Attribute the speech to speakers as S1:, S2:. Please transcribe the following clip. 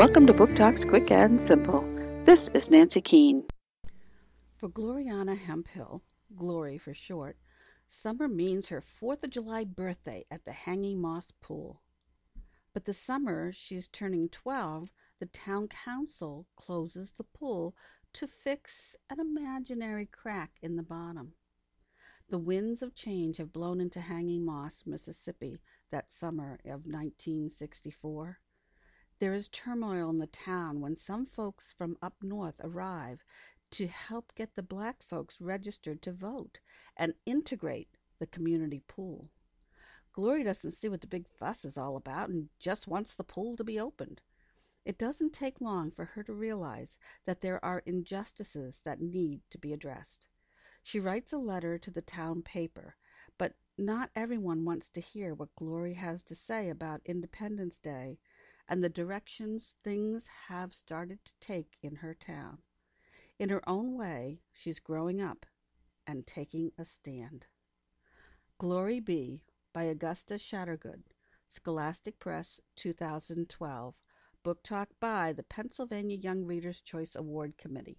S1: Welcome to Book Talks Quick and Simple. This is Nancy Keane.
S2: For Gloriana Hemphill, Glory for short, summer means her Fourth of July birthday at the Hanging Moss Pool. But the summer she's turning twelve, the town council closes the pool to fix an imaginary crack in the bottom. The winds of change have blown into Hanging Moss, Mississippi, that summer of 1964. There is turmoil in the town when some folks from up north arrive to help get the black folks registered to vote and integrate the community pool. Glory doesn't see what the big fuss is all about and just wants the pool to be opened. It doesn't take long for her to realize that there are injustices that need to be addressed. She writes a letter to the town paper, but not everyone wants to hear what Glory has to say about Independence Day and the directions things have started to take in her town. In her own way, she's growing up and taking a stand. Glory Be by Augusta Scattergood, Scholastic Press, 2012. Book Talk by the Pennsylvania Young Readers' Choice Award Committee.